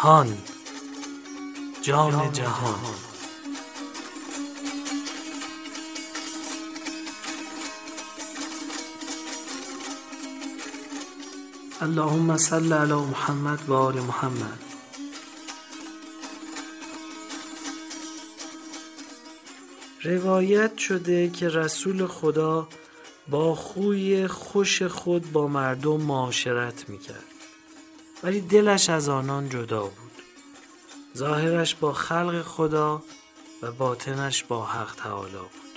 هان جان جهان. اللهم صل علی محمد و آل محمد. روایت شده که رسول خدا با خوی خوش خود با مردم معاشرت می‌کرد. ولی دلش از آنان جدا بود. ظاهرش با خلق خدا و باطنش با حق تعالی بود.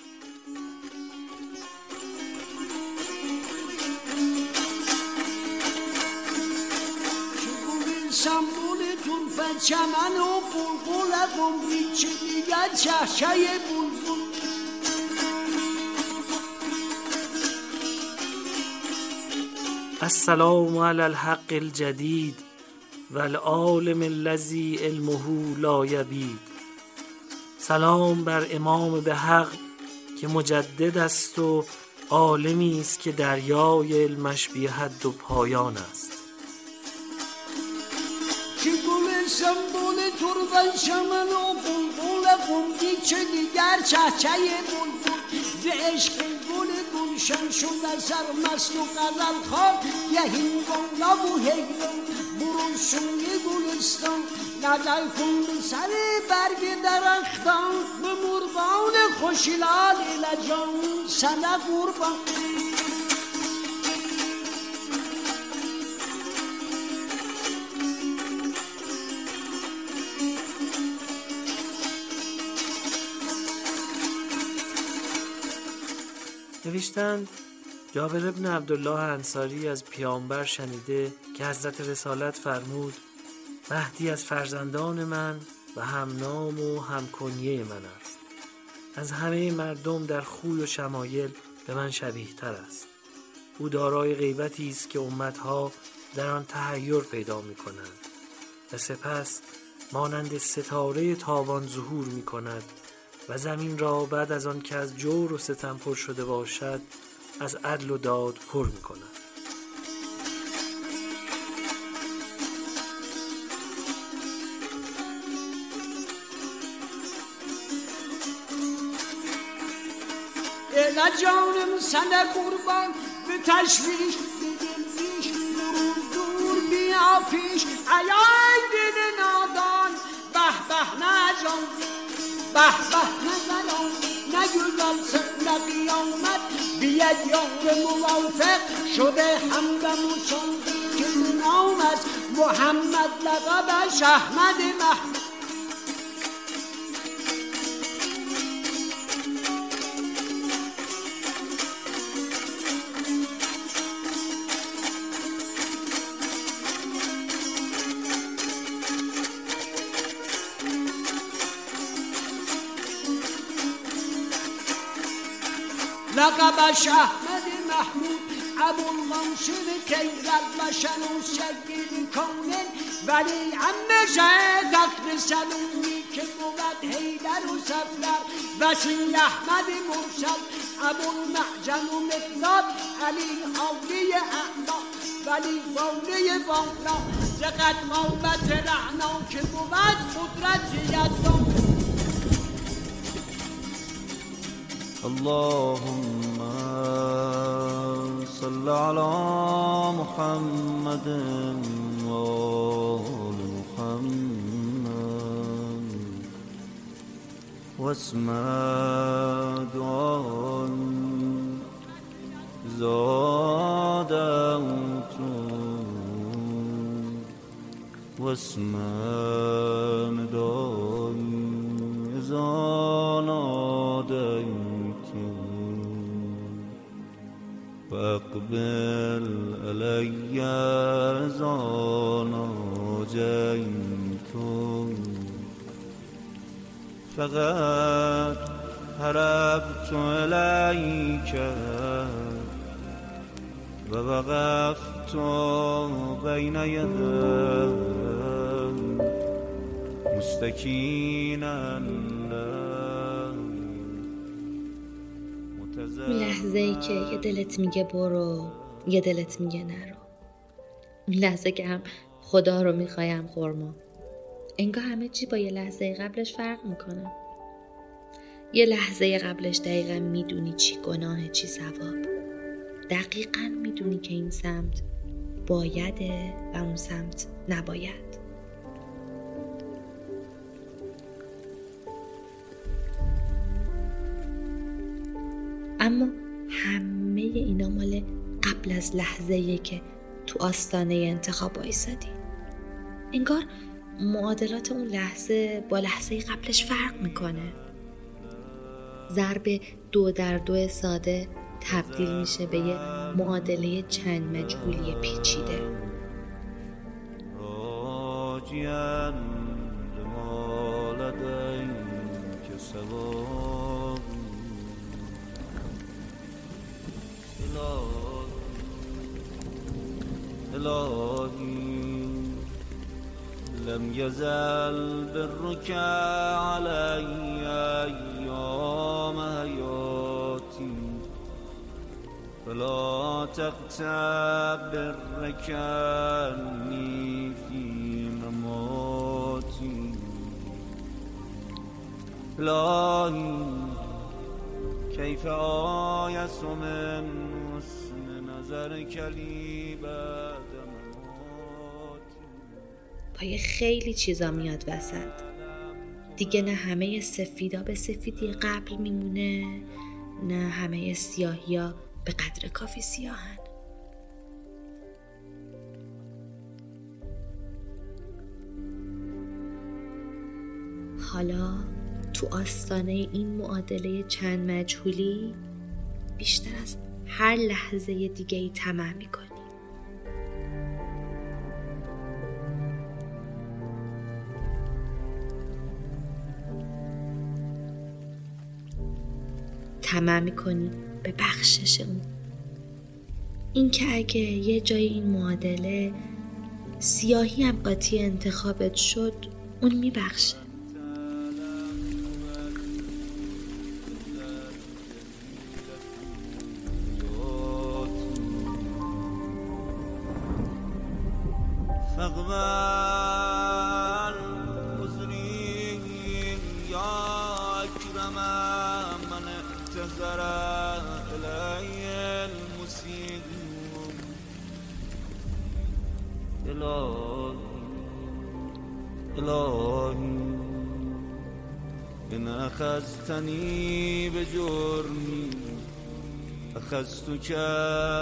سمبول طرف چمن و بلبل قمری چه دیگر چهچه بلبل السلام علی الحق الجدید و العالم الذی علمه لا یبید. سلام بر امام به حق که مجدد است و عالمی است که دریای علمش بی حد و پایان است. که گل سمبول طرف چمن و بلبل قمری چه دیگر چهچه بلبل ز عشق گل گلشن شد سرمست و قلل خواب یهین بالا و هیلان برو سوی گلستان. نظر کن سر برگ درختان. به مرغان خوشلال لجان سنه قربان. نوشتند جابر ابن عبدالله انصاری از پیامبر شنیده که حضرت رسالت فرمود مهدی از فرزندان من و همنام و همکنیه من است. از همه مردم در خوی و شمایل به من شبیه تر است. او دارای غیبتی است که امتها در آن تحیر پیدا می کنند و سپس مانند ستاره تابان ظهور می کند و زمین را بعد از آن که از جور و ستم پر شده باشد از عدل و داد پر می کند الا جانم سنه قربان به تشویش به دلریش برون دور بیا پیش ایای دل نادان به به نه به به نه زنان نه گلال سر قیامت بیاد یار موافق شده همدم و چون که نام است محمد لقبش احمد محمد لقبش احمد محمود ابو المنصور کیزد و شنوس شکل کامل ولی امشه تخت سلومی که بود حیدر و سفر وسیل احمد مرسل ابو المعجن و مقداد علی حالی اعلا ولی واله والا زقد قامت رعنا که بود قدرت یزدان اللهم صل على محمد وآل محمد. واسم دعاء زادت واسم فاقبل علي إذا ناجيت فقد هربت إليك ووقفت بين يديك مستكينا. اون لحظه ای که یه دلت میگه برو یه دلت میگه نرو. اون لحظه که هم خدا رو می‌خوایم خورما. انگار همه چی با یه لحظه قبلش فرق می‌کنه. یه لحظه قبلش دقیقا می‌دونی چی گناه چی ثواب. دقیقا می‌دونی که این سمت بایده و اون سمت نباید. قبل از لحظه که تو آستانه انتخاب ایستادی انگار معادلات اون لحظه با لحظه قبلش فرق می‌کنه. ضرب دو در دو ساده تبدیل میشه به یه معادله چند مجهولی پیچیده. سواب إلهي لم يزل برك علي أيام حياتي. فلا تغتب برك عني في مماتي. إلهي كيف آيس من حسن نظرك لي؟ پای خیلی چیزا میاد وسط. دیگه نه همه سفیدا به سفیدی قبل میمونه نه همه سیاهیا به قدر کافی سیاهن. حالا تو آستانه این معادله چند مجهولی بیشتر از هر لحظه دیگه ای طمع می‌کنی. طمع می‌کنی به بخشش اون. اینکه اگه یه جای این معادله سیاهی هم قاطی انتخابت شد اون میبخشه.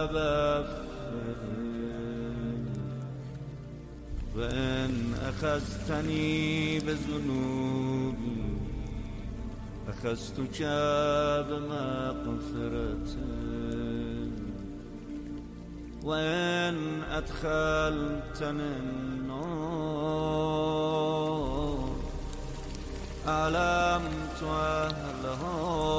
بفخر وإن أخذتني بذنوبي أخذتك بمغفرة وإن أدخلتني النار أعلمت أهلها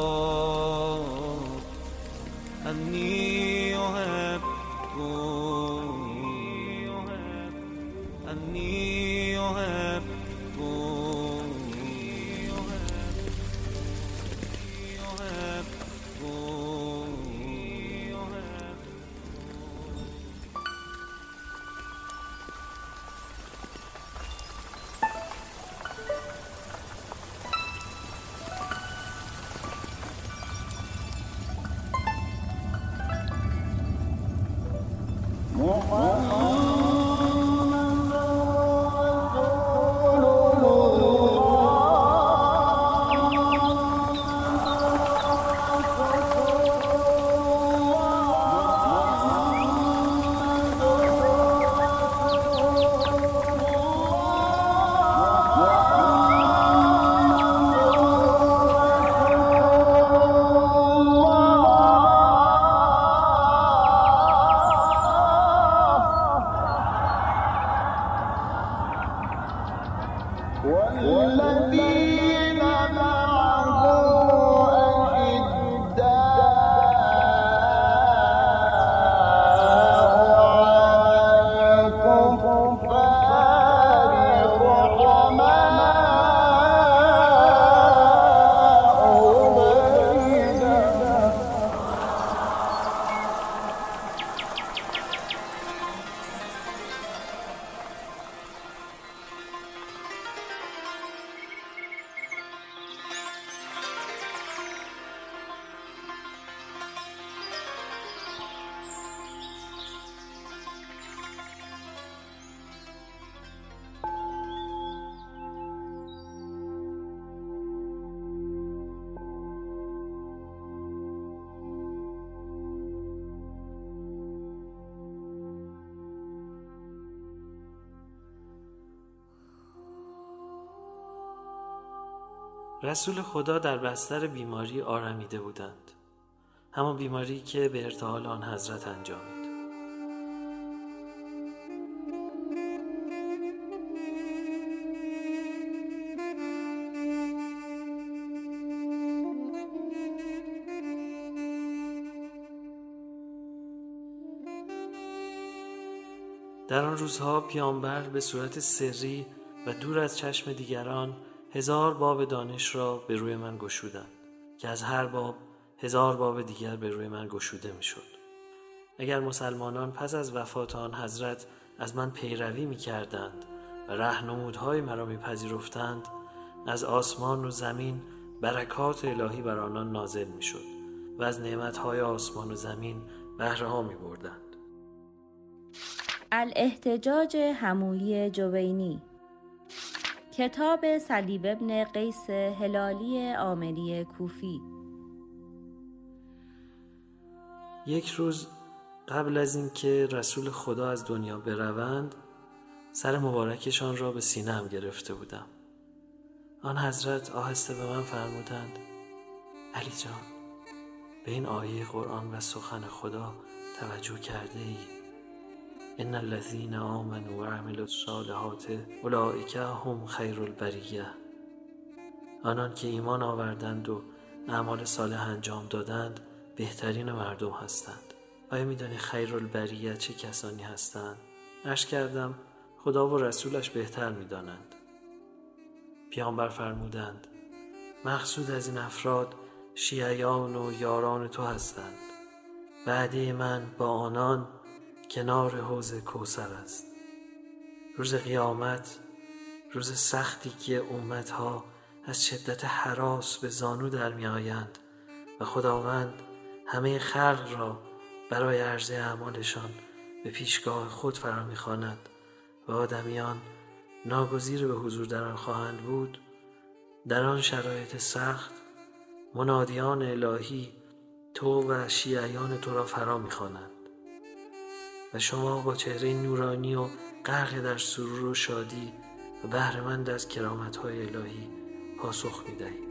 رسول خدا در بستر بیماری آرمیده بودند. همان بیماری که به ارتحال آن حضرت انجامید. در آن روزها پیامبر به صورت سری و دور از چشم دیگران هزار باب دانش را به روی من گشودند که از هر باب هزار باب دیگر به روی من گشوده می‌شد. اگر مسلمانان پس از وفات آن حضرت از من پیروی می کردند و رهنمودهای مرا می پذیرفتند از آسمان و زمین برکات الهی بر آنان نازل می شد و از نعمتهای آسمان و زمین بهره ها می بردند. الاحتجاج همویی جوینی کتاب صلیب ابن قیس هلالی آمری کوفی. یک روز قبل از اینکه رسول خدا از دنیا بروند سر مبارکشان را به سینه‌ام گرفته بودم. آن حضرت آهسته به من فرمودند علی جان به این آیه قرآن و سخن خدا توجه کرده ای؟ ان الذين آمنوا وعملوا الصالحات اولئک هم خیر البریه. آنان که ایمان آوردند و اعمال صالح انجام دادند بهترین مردم هستند. آیا میدانی خیر البریه چه کسانی هستند؟ اش کردم خدا و رسولش بهتر می‌دانند. پیامبر فرمودند مقصود از این افراد شیعیان و یاران تو هستند. بعدی من با آنان کنار حوز کوسر است. روز قیامت روز سختی که امتها از شدت حراس به زانو در می آیند و خداوند همه خلق را برای عرضه اعمالشان به پیشگاه خود فرا می‌خواند و آدمیان ناگزیر به حضور در آن خواهند بود در آن شرایط سخت منادیان الهی تو و شیعیان تو را فرا می‌خوانند. و شما با چهره نورانی و غرق در سرور و شادی و بهرهمند از کرامت های الهی پاسخ می دهید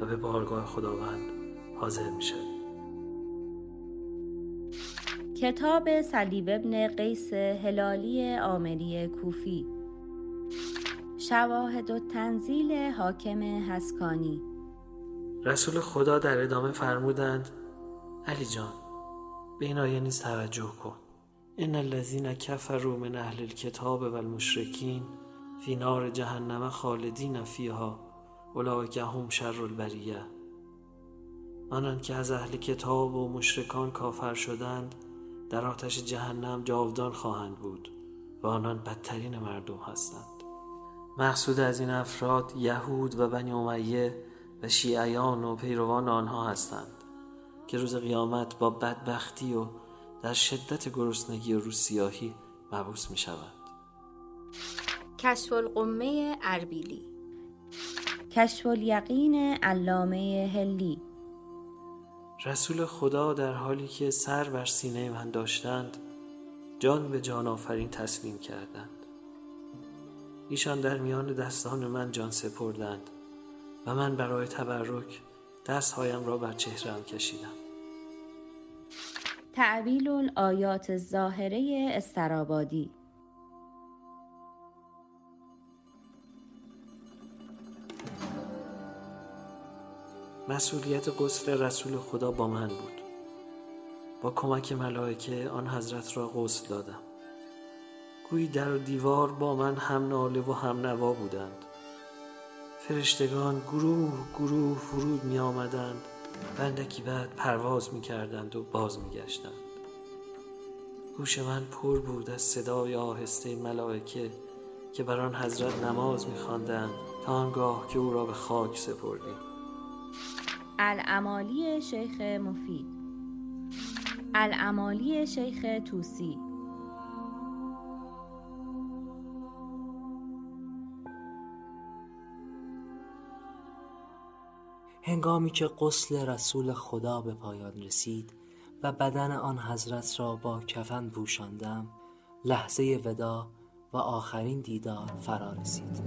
و به بارگاه خداوند حاضر می شدید. کتاب صلیب ابن قیس هلالی آمری کوفی. شواهد و تنزیل حاکم هسکانی رسول خدا در ادامه فرمودند علی جان به این آیه نیز توجه کن. ان الذين كفروا من اهل الكتاب والمشركين في نار جهنم خالدین فیها اولئک هم شر البریه. آنان که از اهل کتاب و مشرکان کافر شدند در آتش جهنم جاودان خواهند بود و آنان بدترین مردم هستند. مقصود از این افراد یهود و بنی امیه و شیعیان و پیروان آنها هستند که روز قیامت با بدبختی و در شدت گرسنگی و روسیاهی مبوس می شود. کشف القمه اربیلی. کشف الیقین علامه هلی رسول خدا در حالی که سر بر سینه من داشتند جان به جان آفرین تسلیم کردند. ایشان در میان دستان من جان سپردند و من برای تبرک دستهایم را بر چهرم کشیدم. تعویل الآیات الظاهره استرابادی. مسئولیت غسل رسول خدا با من بود. با کمک ملائکه آن حضرت را غسل دادم. گویی در و دیوار با من هم ناله و هم نوا بودند. فرشتگان گروه گروه فرود می آمدند بندکی بعد پرواز می کردند و باز می گشتند گوش من پر بود از صدای آهسته ملائکه که بر آن حضرت نماز می خواندند تا آنگاه که او را به خاک سپردیم. العمالی شیخ مفید. العمالی شیخ توسی. هنگامی که قسل رسول خدا به پایان رسید و بدن آن حضرت را با کفن پوشاندم لحظه ودا و آخرین دیدار فرا رسید.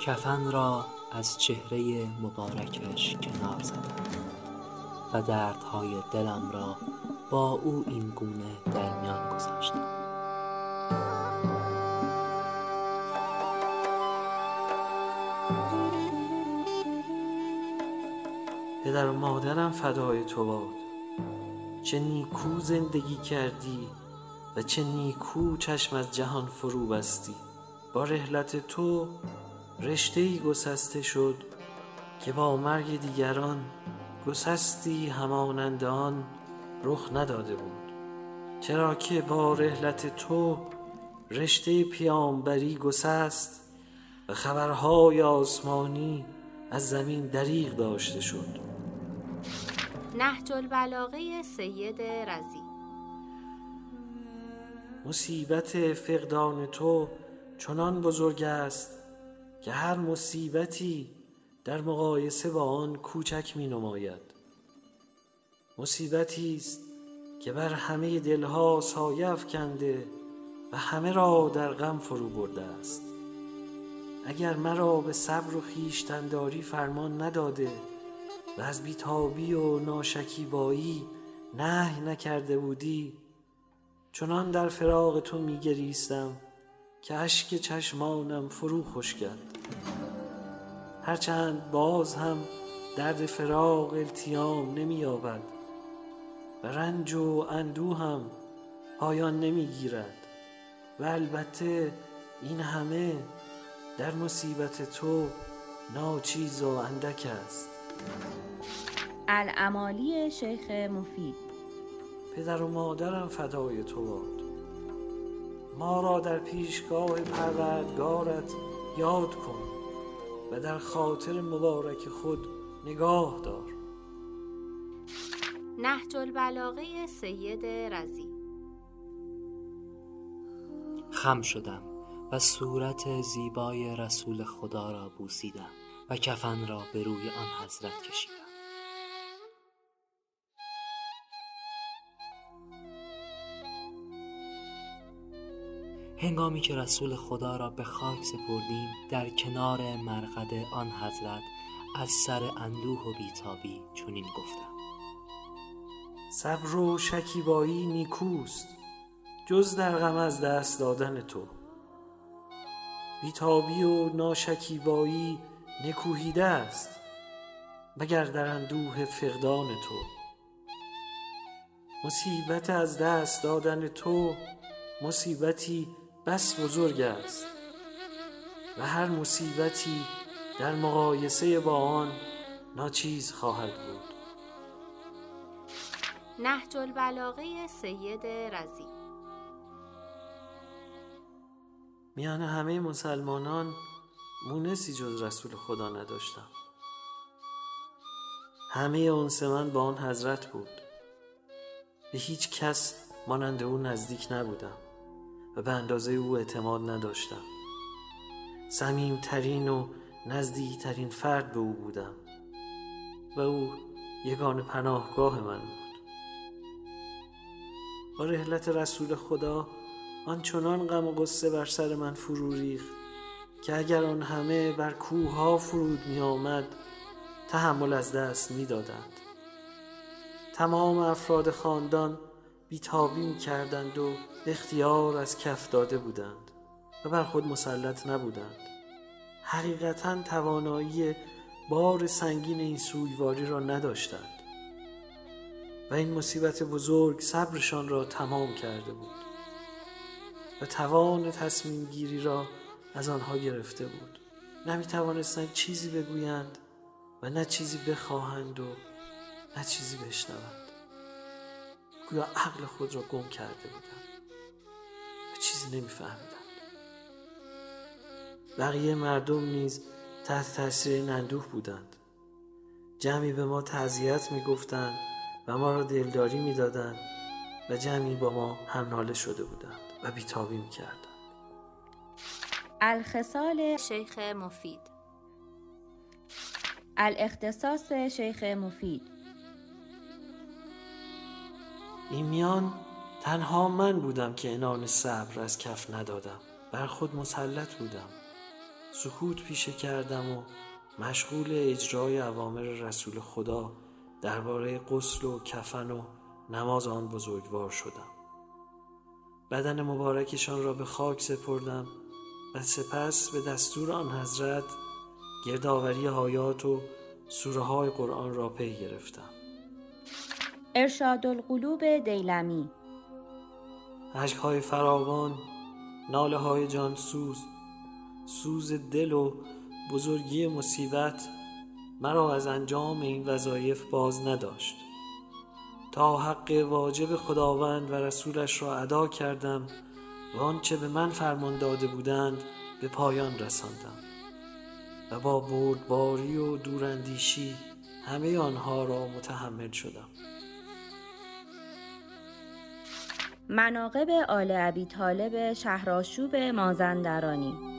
کفن را از چهره مبارکش کنار زدم و دردهای دلم را با او این گونه در میان گذاشتم. پدر و مادرم فدای تو باد. چه نیکو زندگی کردی و چه نیکو چشم از جهان فرو بستی. با رحلت تو رشته ای گسسته شد که با مرگ دیگران گسستی همانند آن رخ نداده بود. چرا که با رحلت تو رشته پیامبری گسست و خبرهای آسمانی از زمین دریغ داشته شد. نهج البلاغه سید رزی مصیبت فقدان تو چنان بزرگ است که هر مصیبتی در مقایسه با آن کوچک می نماید مصیبتی است که بر همه دلها سایه افکنده و همه را در غم فرو برده است. اگر مرا به صبر و خویشتنداری فرمان نداده و از بیتابی و ناشکیبایی نه نکرده بودی. چنان در فراغ تو میگریستم که اشک چشمانم فرو کرد. هرچند باز هم درد فراق التیام نمییابد و رنج و اندوه هم پایان نمی‌گیرد. و البته این همه در مصیبت تو ناچیز و اندک است. العمالی شیخ مفید. پدر و مادرم فدای تو باد. ما را در پیشگاه پروردگارت یاد کن و در خاطر مبارک خود نگاه دار. نهج البلاغه سید رزی خم شدم و صورت زیبای رسول خدا را بوسیدم. و کفن را به روی آن حضرت کشیدم هنگامی که رسول خدا را به خاک سپردیم در کنار مرقد آن حضرت از سر اندوه و بیتابی چنین گفتم. صبر و شکیبایی نیکوست جز در غم از دست دادن تو. بیتابی و ناشکیبایی نکوهیده است مگر در اندوه فقدان تو. مصیبت از دست دادن تو مصیبتی بس بزرگ است و هر مصیبتی در مقایسه با آن ناچیز خواهد بود. نهج البلاغه سید رزی میان همه مسلمانان مونسی جز رسول خدا نداشتم. همه اونس من با آن حضرت بود. به هیچ کس مانند او نزدیک نبودم و به اندازه او اعتماد نداشتم. ترین و نزدیکترین فرد به او بودم و او یگان پناهگاه من بود. با رحلت رسول خدا آنچنان غم و قصه بر سر من فرو ریخت که اگر آن همه بر کوه ها فرود می آمد تحمل از دست می دادند. تمام افراد خاندان بیتابی می کردند و اختیار از کف داده بودند و بر خود مسلط نبودند حقیقتا توانایی بار سنگین این سویواری را نداشتند و این مصیبت بزرگ صبرشان را تمام کرده بود و توان تصمیم گیری را از آنها گرفته بود. نمی توانستند چیزی بگویند و نه چیزی بخواهند و نه چیزی بشنوند. گویا عقل خود را گم کرده بودند. و چیزی نمیفهمیدند. بقیه مردم نیز تحت تاثیر این اندوه بودند. جمعی به ما تعذیت می‌گفتند و ما را دلداری می‌دادند و جمعی با ما همناله شده بودند و بیتابی می‌کردند. الخصال شیخ مفید. الاختصاص شیخ مفید. این میان تنها من بودم که انان صبر از کف ندادم. بر خود مسلط بودم. سکوت پیشه کردم و مشغول اجرای اوامر رسول خدا درباره غسل و کفن و نماز آن بزرگوار شدم. بدن مبارکشان را به خاک سپردم. و سپس به دستور آن حضرت گردآوری حیات و سوره های قرآن را پی گرفتم. ارشاد القلوب دیلمی. عشق های فراوان ناله های جانسوز سوز دل و بزرگی مصیبت مرا از انجام این وظایف باز نداشت. تا حق واجب خداوند و رسولش را ادا کردم و آنچه به من فرمان داده بودند به پایان رساندم. و با بردباری و دوراندیشی همه آنها را متحمل شدم. مناقب آل ابی طالب شهرآشوب مازندرانی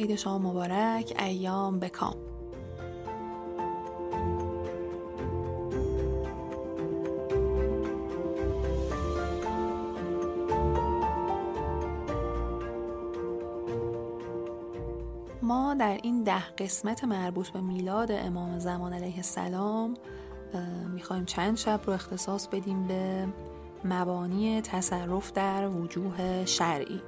عید شما مبارک ایام بکام ما در این ده قسمت مربوط به میلاد امام زمان علیه السلام می‌خوایم چند شب رو اختصاص بدیم به مبانی تصرف در وجوه شرعی.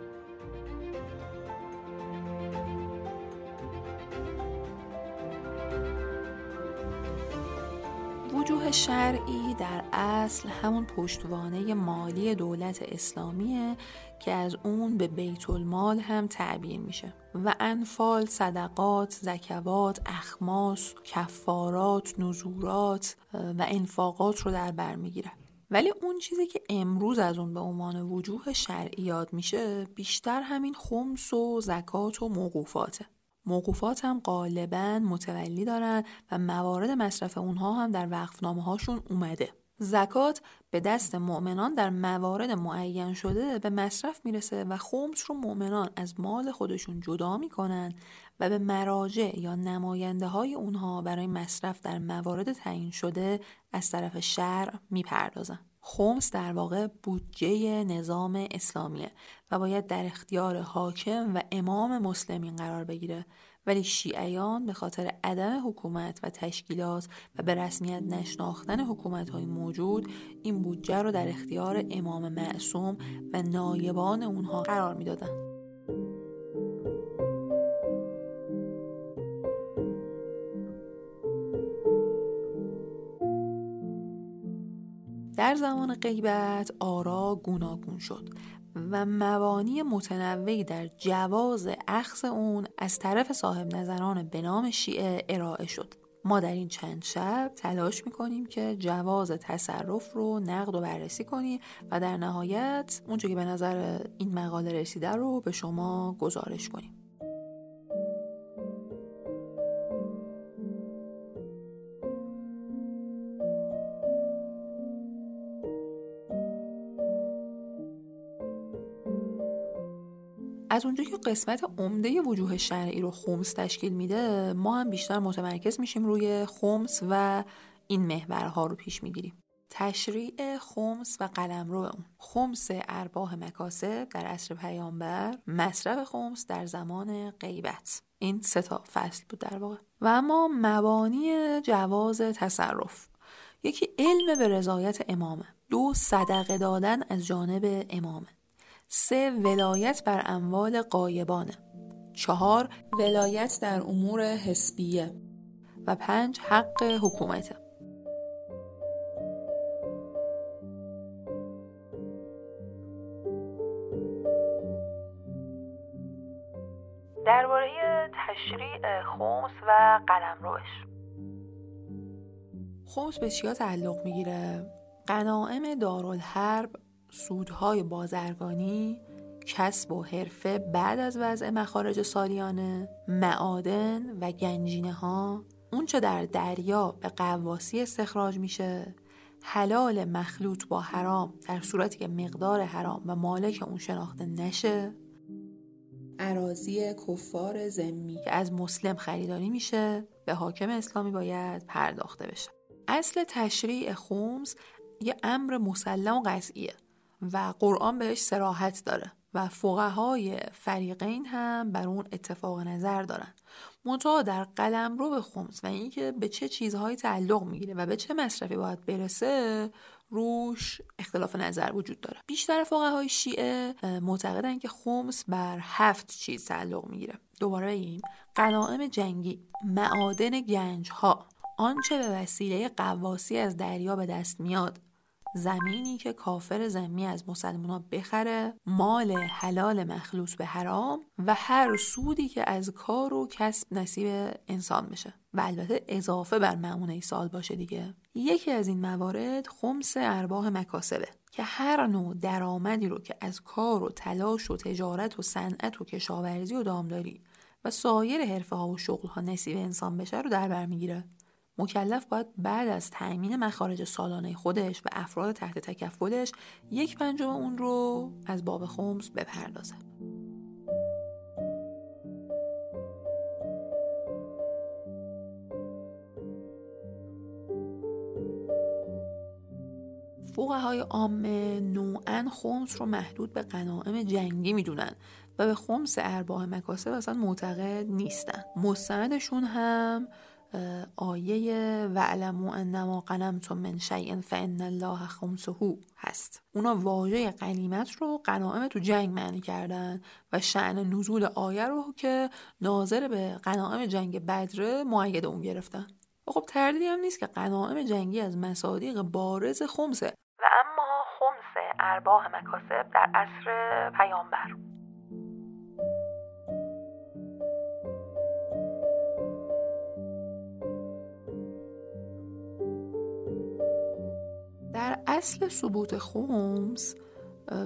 وجوه شرعی در اصل همون پشتوانه مالی دولت اسلامیه که از اون به بیت المال هم تعبیر میشه. و انفال، صدقات، زکوات، اخماس، کفارات، نزورات و انفاقات رو در بر می‌گیره. ولی اون چیزی که امروز از اون به عنوان وجوه شرعی یاد میشه بیشتر همین خمس و زکات و موقوفاته. موقوفات هم غالبا متولی دارن و موارد مصرف اونها هم در وقفنامه هاشون اومده. زکات به دست مؤمنان در موارد معین شده به مصرف می‌رسه و خمس رو مؤمنان از مال خودشون جدا می‌کنن و به مراجع یا نماینده های اونها برای مصرف در موارد تعیین شده از طرف شرع می‌پردازن. خمس در واقع بودجه نظام اسلامیه و باید در اختیار حاکم و امام مسلمین قرار بگیره. ولی شیعیان به خاطر عدم حکومت و تشکیلات و به رسمیت نشناختن حکومت های موجود این بودجه رو در اختیار امام معصوم و نایبان اونها قرار می‌دادن. در زمان غیبت آرا گوناگون شد و مبانی متنوعی در جواز اخذ اون از طرف صاحب نظران به نام شیعه ارائه شد. ما در این چند شب تلاش می‌کنیم که جواز تصرف رو نقد و بررسی کنیم و در نهایت اونچه که به نظر این مقاله رسیده رو به شما گزارش کنیم. از اونجا که قسمت عمده وجوه شرعی رو خمس تشکیل میده ما هم بیشتر متمرکز میشیم روی خمس و این محورها رو پیش می‌گیریم. تشریع خمس و قلمرو اون. خمس ارباح مکاسب در عصر پیامبر مصرف خمس در زمان غیبت. این سه تا فصل بود در واقع. و اما مبانی جواز تصرف. یکی علم به رضایت امامه. دو صدقه دادن از جانب امامه. سه ولایت بر اموال قایبانه چهار ولایت در امور حسبیه. و پنج حق حکومته. درباره تشریع خمس و قلمروش خمس به چیا تعلق می‌گیره؟ قناعم دارالحرب سودهای بازرگانی کسب و حرفه بعد از وضع مخارج سالیانه معادن و گنجینه ها اونچه در دریا به قواسی استخراج میشه حلال مخلوط با حرام در صورتی که مقدار حرام و مالک اون شناخته نشه. عراضی کفار زمی که از مسلم خریداری میشه به حاکم اسلامی باید پرداخته بشه. اصل تشریع خمس یه امر مسلم و قطعیه. و قرآن بهش سراحت داره و فقهای فریقین هم بر اون اتفاق نظر دارن. منتها در قلم رو به خمس و اینکه به چه چیزهایی تعلق می‌گیره و به چه مصرفی باید برسه روش اختلاف نظر وجود داره. بیشتر فقهای شیعه معتقدن که خمس بر هفت چیز تعلق می‌گیره. دوباره بگیم قناعم جنگی معادن گنج ها آنچه به وسیله قواسی از دریا به دست میاد. زمینی که کافر زمی از مسلمان بخره مال حلال مخلوط به حرام و هر سودی که از کار و کسب نصیب انسان بشه. و البته اضافه بر معمونه سال باشه دیگه. یکی از این موارد خمس ارباح مکاسبه که هر نوع درآمدی رو که از کار و تلاش و تجارت و صنعت و کشاورزی و دامداری و سایر حرفه ها و شغل ها نصیب انسان بشه رو در بر می‌گیره. مکلف باید بعد از تأمین مخارج سالانه خودش و افراد تحت تکفلش یک پنجم اون رو از باب خمس بپردازه. های عامه نوعا خمس رو محدود به قناعم جنگی می‌دونن و به خمس ارباح مکاسب اصلا معتقد نیستن. مستندشون هم آیه وعلمو انما قنمتم من شیء فان الله خمسه هست. اونا واژه قنیمت رو قنائم تو جنگ معنی کردن و شعن نزول آیه رو که ناظر به قنائم جنگ بدره معید اون گرفتن. و خب تردیدی هم نیست که قنائم جنگی از مصادیق بارز خمسه. و اما خمس ارباح مکاسب در عصر پیامبر. در اصل ثبوت خمس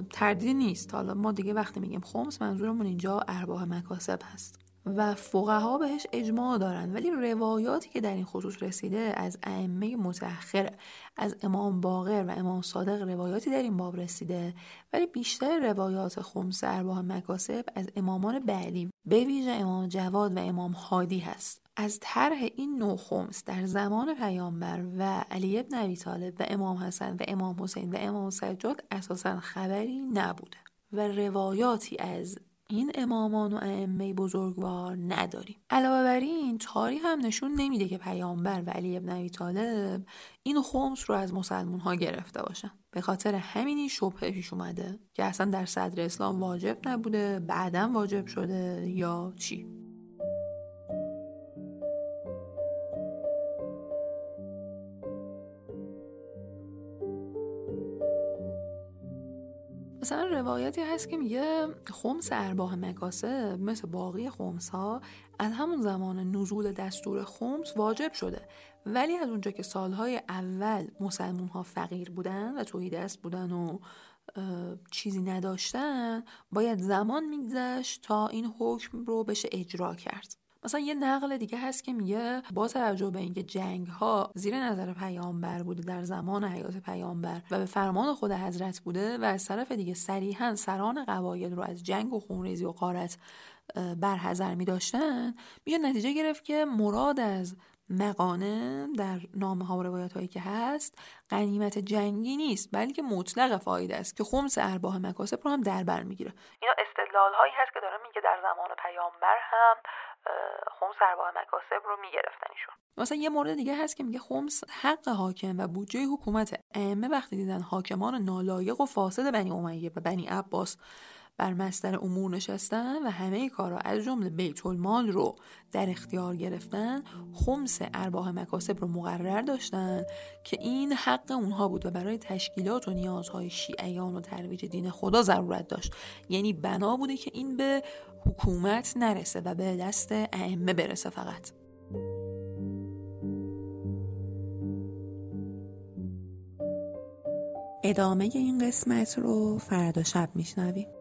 تردیدی نیست. حالا ما دیگه وقتی میگیم خمس منظورمون اینجا ارباح مکاسب هست. و فقها بهش اجماع دارن. ولی روایاتی که در این خصوص رسیده از ائمه متأخر از امام باقر و امام صادق روایاتی در این باب رسیده. ولی بیشتر روایات خمس ارباح مکاسب از امامان بعدی. به ویژه امام جواد و امام هادی هست. از طرح این نوع خمس در زمان پیامبر و علی ابن ابی طالب و امام حسن و امام حسین و امام سجاد اساسا خبری نبوده. و روایاتی از این امامان و ائمه بزرگوار نداریم. علاوه بر این تاریخ هم نشون نمیده که پیامبر و علی ابن ابی طالب این خمس رو از مسلمون ها گرفته باشن. به خاطر همینی شبهه پیش اومده که اصلا در صدر اسلام واجب نبوده بعدا واجب شده یا چی؟ مثلا روایتی هست که میگه خمس ارباح مکاسب مثل باقی خمس ها از همون زمان نزول دستور خمس واجب شده. ولی از اونجا که سالهای اول مسلمون ها فقیر بودن و توی دست بودن و چیزی نداشتن باید زمان میگذشت تا این حکم رو بشه اجرا کرد. مثلا یه نقل دیگه هست که میگه با توجه به اینکه جنگ ها زیر نظر پیامبر بوده در زمان حیات پیامبر و به فرمان خود حضرت بوده و از طرف دیگه صریحا سران قبایل رو از جنگ و خونریزی و قارت برحضر می داشتن میشه نتیجه گرفت که مراد از مقانم در نامه ها و روایت هایی که هست قنیمت جنگی نیست بلکه مطلق فایده است که خمس ارباح مکاسب رو هم در بر می‌گیره. اینا استدلال هایی هست که داره میگه در زمان پیامبر هم خمس ارباح مکاسب رو می‌گرفتن ایشون. مثلا یه مورد دیگه هست که میگه خمس حق حاکم و بودجه حکومت ائمه وقتی دیدن حاکمان نالایق و فاسد بنی امیه و بنی عباس بر مستر امور نشستن و همه کارا از جمله بیت المال رو در اختیار گرفتن خمس ارباح مکاسب رو مقرر داشتن که این حق اونها بود و برای تشکیلات و نیازهای شیعیان و ترویج دین خدا ضرورت داشت. یعنی بنا بوده که این به حکومت نرسه و به دست ائمه برسه فقط. ادامه این قسمت رو فردا شب میشنویم.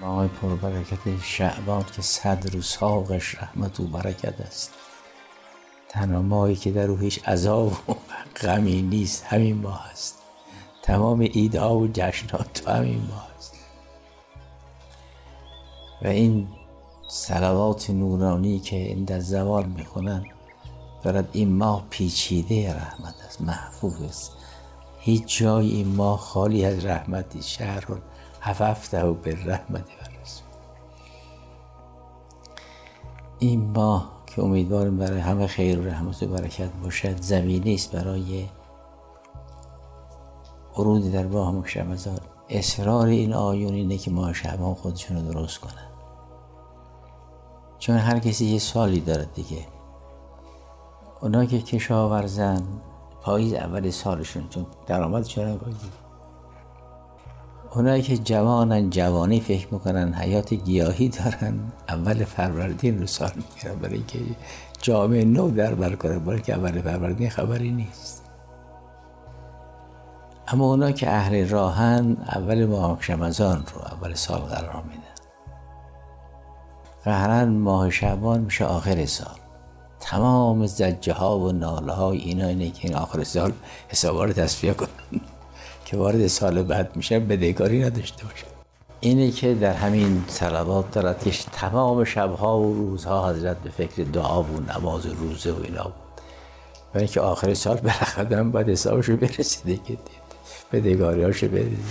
برکت شعبان که صدر و ساقش رحمت و برکت است. تنها ماهی که در او هیچ عذاب و غمی نیست همین ماه است. تمام ایدها و جشنات تو همین ماه است. و این سلوات نورانی که این در زوال می‌خونن دارد این ماه پیچیده رحمت است محفوظ است. هیچ جای این ماه خالی از رحمتی شهر هففته و به رحمتی این ماه که امیدوارم برای همه خیر و رحمت و برکت باشد زمینی است برای ورود در ماه مکشمزار اصرار این آیون اینه که ماه شعبان خودشون رو درست کنن. چون هر کسی یه سالی دارد دیگه. اونا که کشاورزن پاییز اول سالشون چون درآمدشون هم اونایی که جوانن جوانی فکر می‌کنن حیات گیاهی دارن. اول فروردین رو سال می‌گیرن برای اینکه جامعه نو در بر کنه برای که اول فروردین خبری نیست. اما اونا که اهل راهن اول ماه شمزان رو اول سال قرار میدن قهرن ماه شعبان میشه آخر سال. تمام زجه ها و ناله های اینا اینه که این آخر سال حسابا رو تصفیه کنن. که وارد سال بعد میشه بدهکاری نداشته باشه اینه که در همین صلوات دارد که تمام شبها و روزها حضرت به فکر دعا و نماز و روزه و اینا بود. و اینکه آخر سال بالاخره باید حسابشو برسیده که بدهکاری هاشو بدید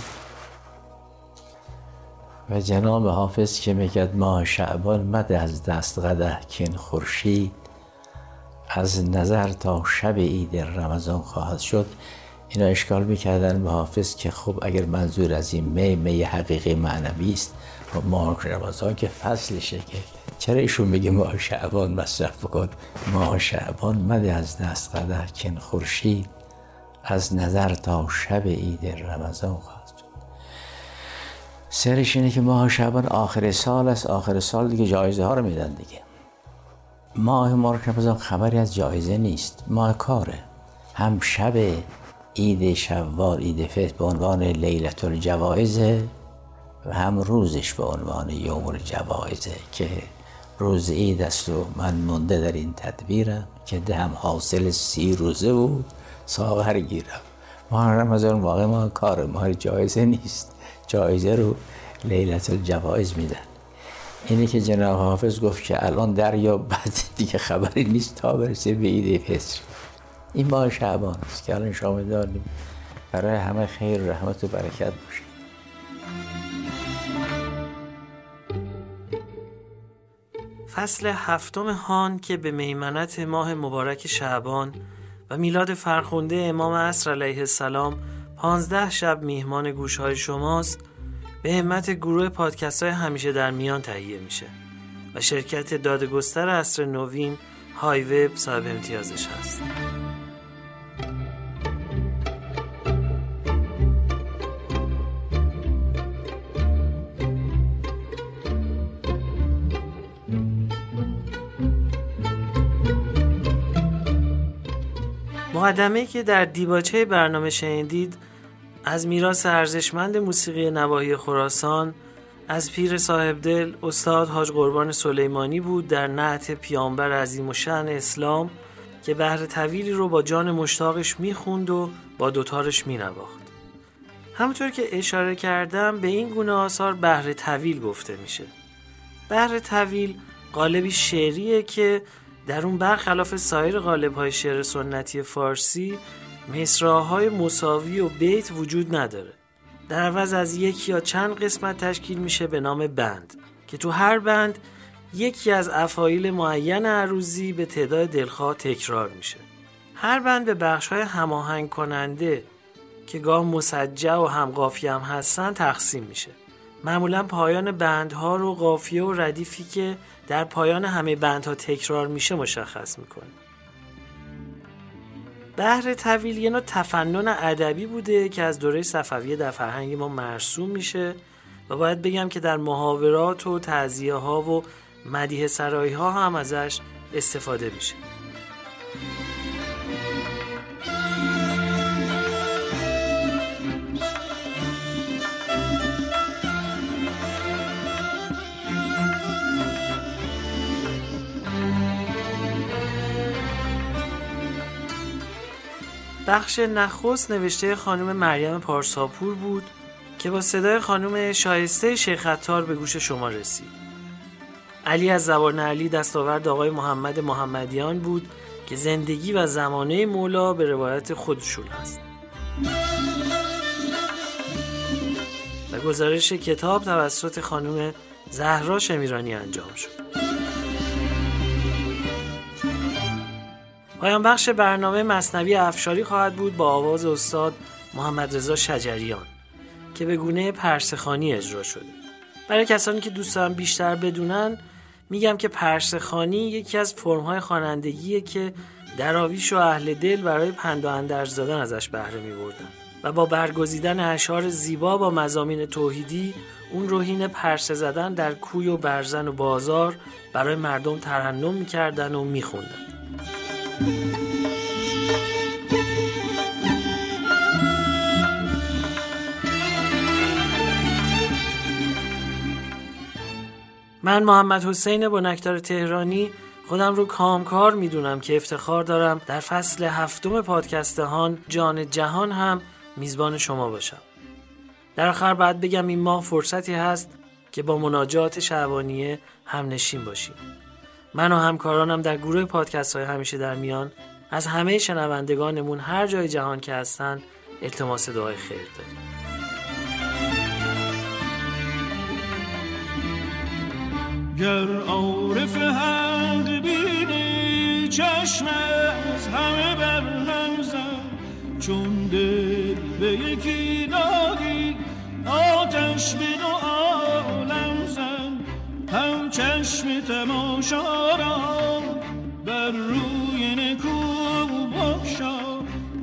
و جناب حافظ که میگد ماه شعبان مده از دست قده کن خورشید از نظر تا شب عید رمضان خواهد شد اینا اشکال می‌کردن به حافظ که خب اگر منظور از این می می حقیقی معنوی است خب ماه رمضان که فصلشه که چرا ایشون میگه ماه شعبان مصرف بکن ماه شعبان مده از دست قدر کن خورشید از نظر تا شب عید رمضان شد. سرش اینه که ماه شعبان آخر سال است آخر سال دیگه جایزه ها رو میدن دیگه. ماه مبارک رمضان خبری از جایزه نیست ماه کاره. هم شب عید شوال عید فطر به عنوان لیلت الجوایزه و هم روزش به عنوان یوم الجوایزه که روز عید است و من مونده در این تدبیرم که دهم حاصل سی روزه و ساغر گیرم. ماه رمضان واقع ما کار ما جایزه نیست. جایزه رو لیلت الجوایز میدن. اینه که جناب حافظ گفت که الان دریا بعد دیگه خبری نیست تا برسه به عید فطر. این ماه شعبان است که الان شما داریم. برای همه خیر رحمت و برکت باشه. فصل هفتم هان که به میمنت ماه مبارک شعبان و میلاد فرخنده امام عصر علیه السلام پانزده شب میهمان گوشهای شماست به همت گروه پادکست های همیشه در میان تهیه میشه و شرکت دادگستر عصر نوین های وب صاحب امتیازش هست. مقدمه که در دیباچه برنامه شنیدید از میراث ارزشمند موسیقی نواحی خراسان از پیر صاحب دل استاد حاج قربان سلیمانی بود در نعت پیامبر عظیم و شن اسلام که بهر طویلی رو با جان مشتاقش می‌خوند و با دوتارش مینواخت. همونطور که اشاره کردم به این گونه آثار بهر طویل گفته میشه. بهر طویل قالبی شعریه که در اون برخلاف سایر قالب های شعر سنتی فارسی مصراهای مساوی و بیت وجود نداره. در عوض از یک یا چند قسمت تشکیل میشه به نام بند که تو هر بند یکی از افایل معین عروضی به تعداد دلخواه تکرار میشه. هر بند به بخش های هماهنگ کننده که گاه مسجع و هم قافیه هم هستن تقسیم میشه. معمولا پایان بندها رو قافیه و ردیفی که در پایان همه بندها تکرار میشه مشخص می‌کنه. بحر طویل یه نوع تفنن ادبی بوده که از دوره صفویه در فرهنگ ما مرسوم میشه و باید بگم که در محاورات و تعذیه ها و مدیه سرایی ها هم ازش استفاده میشه. بخش نخست نوشته خانم مریم پارساپور بود که با صدای خانم شایسته شیخ عطار به گوش شما رسید. علی از زبان علی دستاورد آقای محمد محمدیان بود که زندگی و زمانه مولا به روایت خودشون است. و گزارش کتاب توسط خانم زهرا شمیرانی انجام شد. پایان بخش برنامه مصنوی افشاری خواهد بود با آواز استاد محمد رضا شجریان که به گونه پرسخانی اجرا شده. برای کسانی که دوست دارن بیشتر بدونن میگم که پرسخانی یکی از فرمهای خوانندگیه که دراویش و اهل دل برای پند و اندرز دادن ازش بهره میبردن. و با برگزیدن اشعار زیبا با مزامین توحیدی اون روحین پرسه زدن در کوی و برزن و بازار برای مردم ترنم می‌کردن و میخوندن. من محمد حسین بنکدار تهرانی خودم رو کامکار می‌دونم که افتخار دارم در فصل هفتم پادکستهان جان جهان هم میزبان شما باشم. در آخر بعد بگم این ماه فرصتی هست که با مناجات شعبانیه هم نشین باشیم. من و همکارانم در گروه پادکست های همیشه در میان از همه شنوندگانمون هر جای جهان که هستن التماس دعای خیر داریم. گر عارف حق بینی چشم از همه بر زن چون دل به یکی دادی آتش به تماشا را بر روی نکو بخشا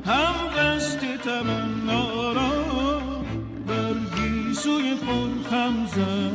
هم دست تمنا را بر گیسوی پرخم زن.